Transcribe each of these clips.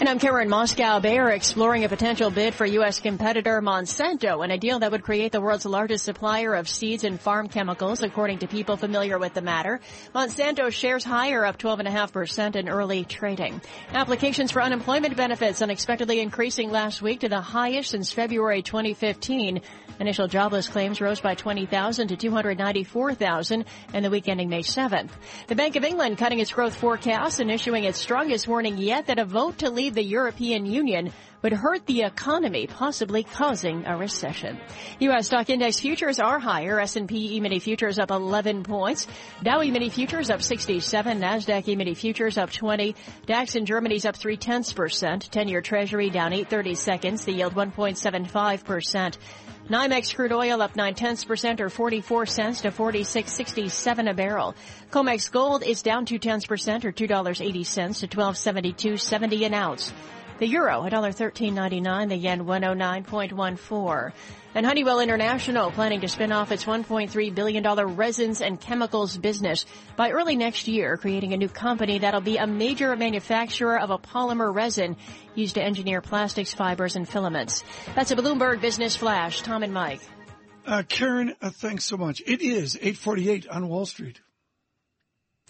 And I'm Karen Moskow. Bayer exploring a potential bid for U.S. competitor Monsanto in a deal that would create the world's largest supplier of seeds and farm chemicals, according to people familiar with the matter. Monsanto shares higher, up 12.5% in early trading. Applications for unemployment benefits unexpectedly increasing last week to the highest since February 2015. Initial jobless claims rose by 20,000 to 294,000 in the week ending May 7th. The Bank of England cutting its growth forecast and issuing its strongest warning yet that a vote to leave the European Union would hurt the economy, possibly causing a recession. U.S. stock index futures are higher. S&P E-mini futures up 11 points. Dow E-mini futures up 67. NASDAQ E-mini futures up 20. DAX in Germany's up 3 tenths percent. 10-year treasury down 830 seconds. The yield 1.75 percent. NYMEX crude oil up 9 tenths percent or 44 cents to 46.67 a barrel. COMEX gold is down 2 tenths percent or $2.80 to 1272.70 an ounce. The euro, $1.13.99, the yen 109.14. And Honeywell International planning to spin off its $1.3 billion resins and chemicals business by early next year, creating a new company that'll be a major manufacturer of a polymer resin used to engineer plastics, fibers, and filaments. That's a Bloomberg Business Flash. Tom and Mike. Uh, Karen, uh, thanks so much. It is 848 on Wall Street.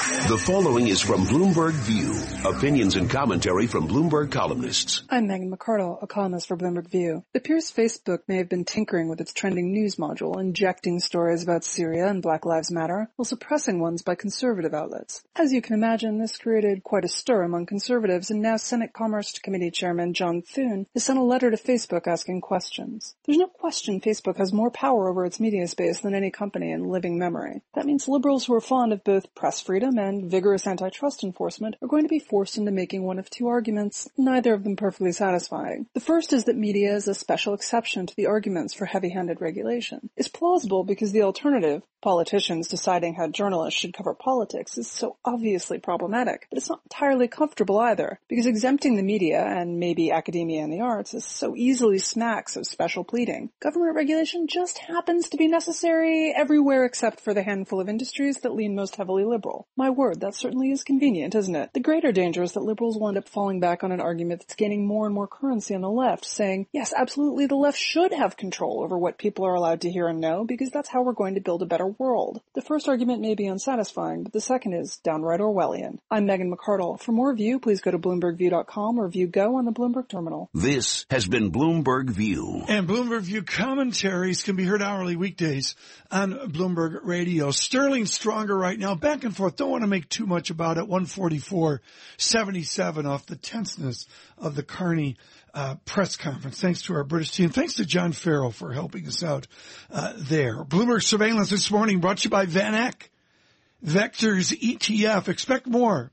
The following is from Bloomberg View. Opinions and commentary from Bloomberg columnists. I'm Megan McArdle, a columnist for Bloomberg View. It appears Facebook may have been tinkering with its trending news module, injecting stories about Syria and Black Lives Matter, while suppressing ones by conservative outlets. As you can imagine, this created quite a stir among conservatives, and now Senate Commerce Committee Chairman John Thune has sent a letter to Facebook asking questions. There's no question Facebook has more power over its media space than any company in living memory. That means liberals who are fond of both press freedom and vigorous antitrust enforcement are going to be forced into making one of two arguments, neither of them perfectly satisfying. The first is that media is a special exception to the arguments for heavy-handed regulation. It's plausible because the alternative, politicians deciding how journalists should cover politics, is so obviously problematic, but it's not entirely comfortable either, because exempting the media, and maybe academia and the arts, is so easily smacks of special pleading. Government regulation just happens to be necessary everywhere except for the handful of industries that lean most heavily liberal. My word, that certainly is convenient, isn't it? The greater danger is that liberals will end up falling back on an argument that's gaining more and more currency on the left, saying, yes, absolutely, the left should have control over what people are allowed to hear and know, because that's how we're going to build a better world. The first argument may be unsatisfying, but the second is downright Orwellian. I'm Megan McArdle. For more View, please go to BloombergView.com or View Go on the Bloomberg terminal. This has been Bloomberg View. And Bloomberg View commentaries can be heard hourly weekdays on Bloomberg Radio. Sterling stronger right now, back and forth. Don't want to make too much about it. 144.77 off the tenseness of the Carney uh, press conference. Thanks to our British team. Thanks to John Farrell for helping us out uh, there. Bloomberg surveillance this morning brought to you by Van Eck. Vectors ETF. Expect more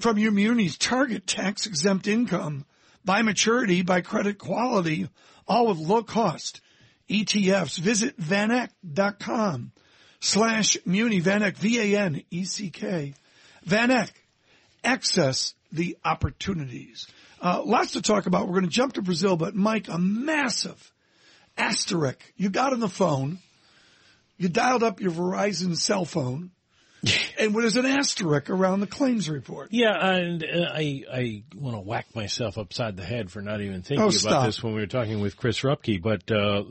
from your munis. Target tax exempt income by maturity, by credit quality, all with low cost ETFs. Visit vaneck.com slash muni, Van Eck, V-A-N-E-C-K. Van Eck. access the opportunities. Uh, lots to talk about. We're going to jump to Brazil, but Mike, a massive asterisk. You got on the phone. You dialed up your Verizon cell phone. and there's an asterisk around the claims report. Yeah, and uh, I I want to whack myself upside the head for not even thinking Oh, about stop. this when we were talking with Chris Rupkey, but uh,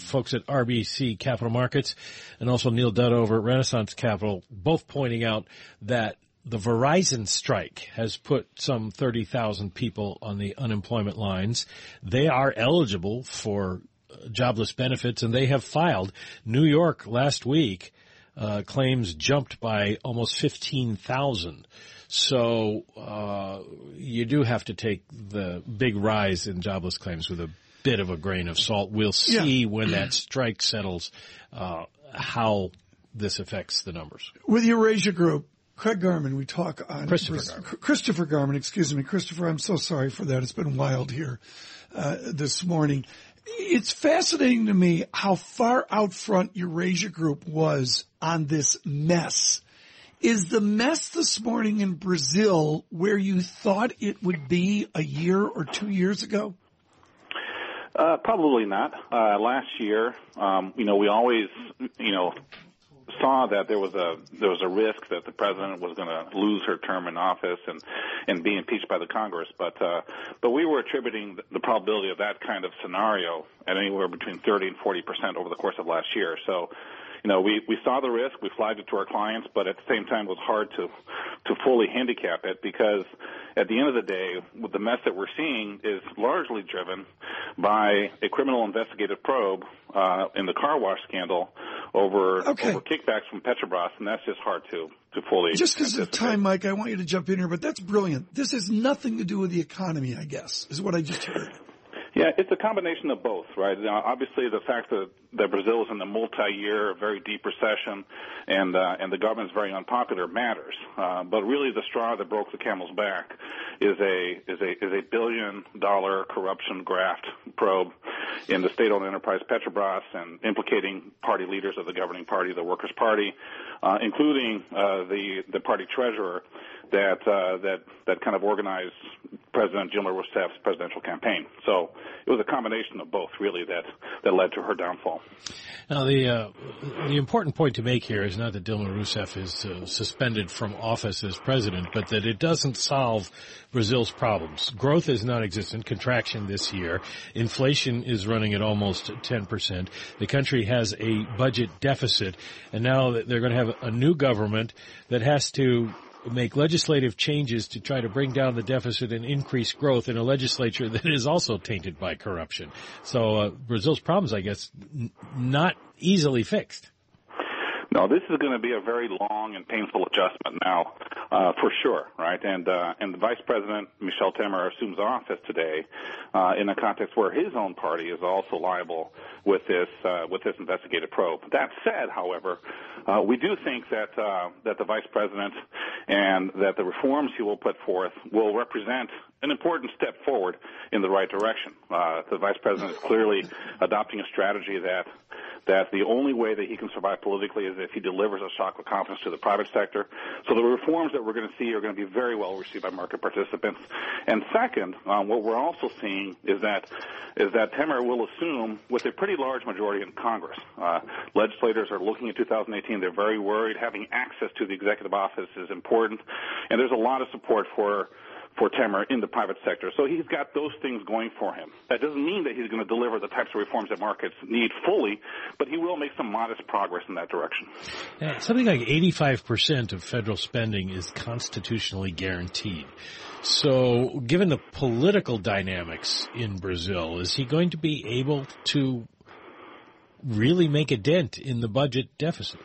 folks at RBC Capital Markets and also Neil Dutta over at Renaissance Capital, both pointing out that the Verizon strike has put some 30,000 people on the unemployment lines. They are eligible for uh, jobless benefits and they have filed. New York last week uh, claims jumped by almost 15,000. So uh, you do have to take the big rise in jobless claims with a bit of a grain of salt. We'll see when that strike settles uh, how this affects the numbers. With the Eurasia Group, Craig Garman, we talk on Christopher Braz- Garman. Christopher Garman, excuse me, Christopher. I'm so sorry for that. It's been wild here uh, this morning. It's fascinating to me how far out front Eurasia Group was on this mess. Is the mess this morning in Brazil where you thought it would be a year or two years ago? Uh, probably not. Uh, last year, um, you know, we always, you know, saw that there was a there was a risk that the president was going to lose her term in office and and be impeached by the Congress. But uh, but we were attributing the probability of that kind of scenario at anywhere between 30 and 40 percent over the course of last year. So you know, we, we saw the risk, we flagged it to our clients, but at the same time it was hard to, to fully handicap it because at the end of the day, the mess that we're seeing is largely driven by a criminal investigative probe uh, in the car wash scandal over, okay. over kickbacks from Petrobras, and that's just hard to, to fully. Just because of time, Mike, I want you to jump in here, but that's brilliant. This has nothing to do with the economy, I guess, is what I just heard. Yeah, it's a combination of both, right? Now, obviously, the fact that, that Brazil is in a multi-year, very deep recession, and uh, and the government is very unpopular matters. Uh, but really, the straw that broke the camel's back is a is a is a billion-dollar corruption graft probe in the state-owned enterprise Petrobras, and implicating party leaders of the governing party, the Workers' Party, uh, including uh, the the party treasurer that uh, that that kind of organized President Dilma Rousseff's presidential campaign. So it was a combination of both, really, that that led to her downfall. Now, the uh, the important point to make here is not that Dilma Rousseff is uh, suspended from office as president, but that it doesn't solve Brazil's problems. Growth is non-existent, contraction this year. Inflation is running at almost 10%. The country has a budget deficit, and now they're going to have a new government that has to make legislative changes to try to bring down the deficit and increase growth in a legislature that is also tainted by corruption. So uh, Brazil's problems, I guess, n- not easily fixed. No, this is going to be a very long and painful adjustment now, uh, for sure, right? And uh, and the Vice President Michel Temer assumes office today uh, in a context where his own party is also liable with this uh, with this investigative probe. That said, however, uh, we do think that uh, that the Vice President and that the reforms he will put forth will represent an important step forward in the right direction. Uh, the Vice President is clearly adopting a strategy that that the only way that he can survive politically is if he delivers a shock of confidence to the private sector. So the reforms that we're going to see are going to be very well received by market participants. And second, um, what we're also seeing is that is that Temer will assume with a pretty large majority in Congress. Uh, legislators are looking at 2018. They're very worried. Having access to the executive office is important, and there's a lot of support for for Temer in the private sector. So he's got those things going for him. That doesn't mean that he's going to deliver the types of reforms that markets need fully, but he will make some modest progress in that direction. Yeah, something like 85% of federal spending is constitutionally guaranteed. So given the political dynamics in Brazil, is he going to be able to really make a dent in the budget deficit?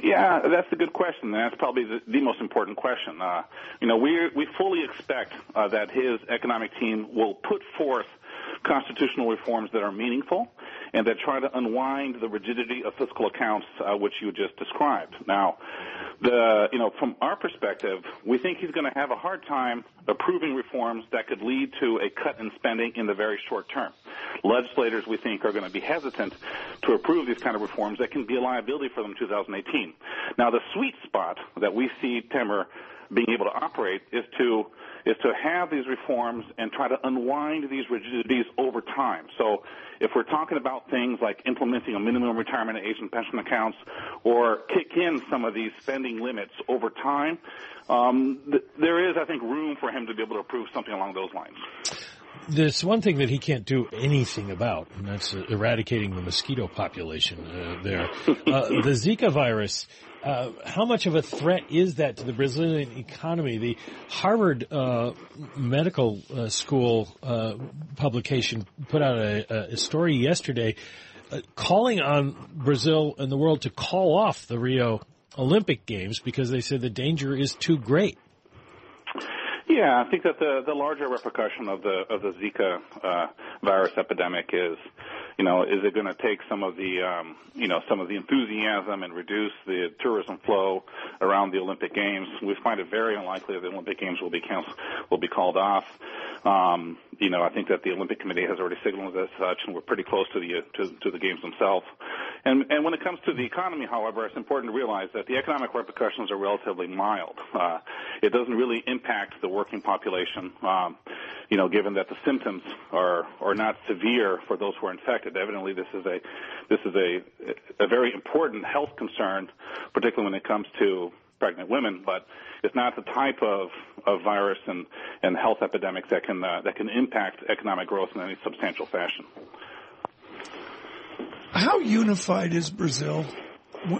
Yeah, that's a good question. That's probably the, the most important question. Uh, you know, we we fully expect uh, that his economic team will put forth constitutional reforms that are meaningful and that try to unwind the rigidity of fiscal accounts, uh, which you just described. Now, the you know, from our perspective, we think he's going to have a hard time approving reforms that could lead to a cut in spending in the very short term. Legislators, we think, are going to be hesitant to approve these kind of reforms that can be a liability for them in 2018. Now, the sweet spot that we see Temer being able to operate is to is to have these reforms and try to unwind these rigidities over time. So if we're talking about things like implementing a minimum retirement age and pension accounts or kick in some of these spending limits over time, um, th- there is, I think, room for him to be able to approve something along those lines. There's one thing that he can't do anything about, and that's uh, eradicating the mosquito population uh, there. Uh, the Zika virus, uh, how much of a threat is that to the Brazilian economy? The Harvard uh, Medical uh, School publication put out a, a story yesterday calling on Brazil and the world to call off the Rio Olympic Games because they said the danger is too great. Yeah, I think that the the larger repercussion of the of the Zika uh, virus epidemic is, you know, is it going to take some of the um, you know some of the enthusiasm and reduce the tourism flow around the Olympic Games? We find it very unlikely that the Olympic Games will be canceled, will be called off. Um, you know, I think that the Olympic Committee has already signaled as such, and we're pretty close to the to, to the games themselves. And and when it comes to the economy, however, it's important to realize that the economic repercussions are relatively mild. Uh, it doesn't really impact the working population. Um, you know, given that the symptoms are are not severe for those who are infected. Evidently, this is a this is a a very important health concern, particularly when it comes to pregnant women, but it's not the type of, of virus and, and health epidemics that can uh, that can impact economic growth in any substantial fashion. How unified is Brazil?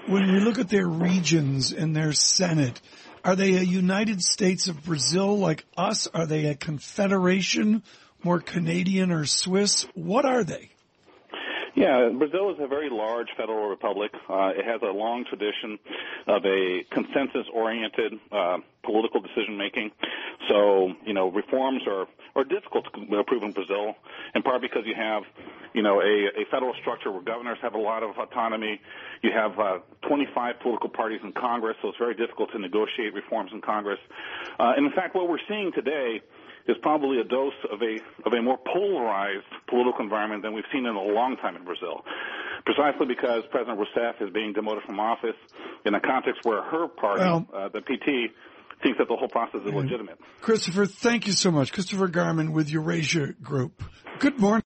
When we look at their regions and their Senate, are they a United States of Brazil like us? Are they a confederation, more Canadian or Swiss? What are they? Yeah, Brazil is a very large federal republic. Uh, it has a long tradition of a consensus-oriented uh, political decision making. So, you know, reforms are, are difficult to approve in Brazil, in part because you have, you know, a, a federal structure where governors have a lot of autonomy. You have uh, 25 political parties in Congress, so it's very difficult to negotiate reforms in Congress. Uh, and in fact, what we're seeing today is probably a dose of a of a more polarized political environment than we've seen in a long time in Brazil. Precisely because President Rousseff is being demoted from office in a context where her party, well, uh, the PT, thinks that the whole process is legitimate. Christopher, thank you so much. Christopher Garman with Eurasia Group. Good morning.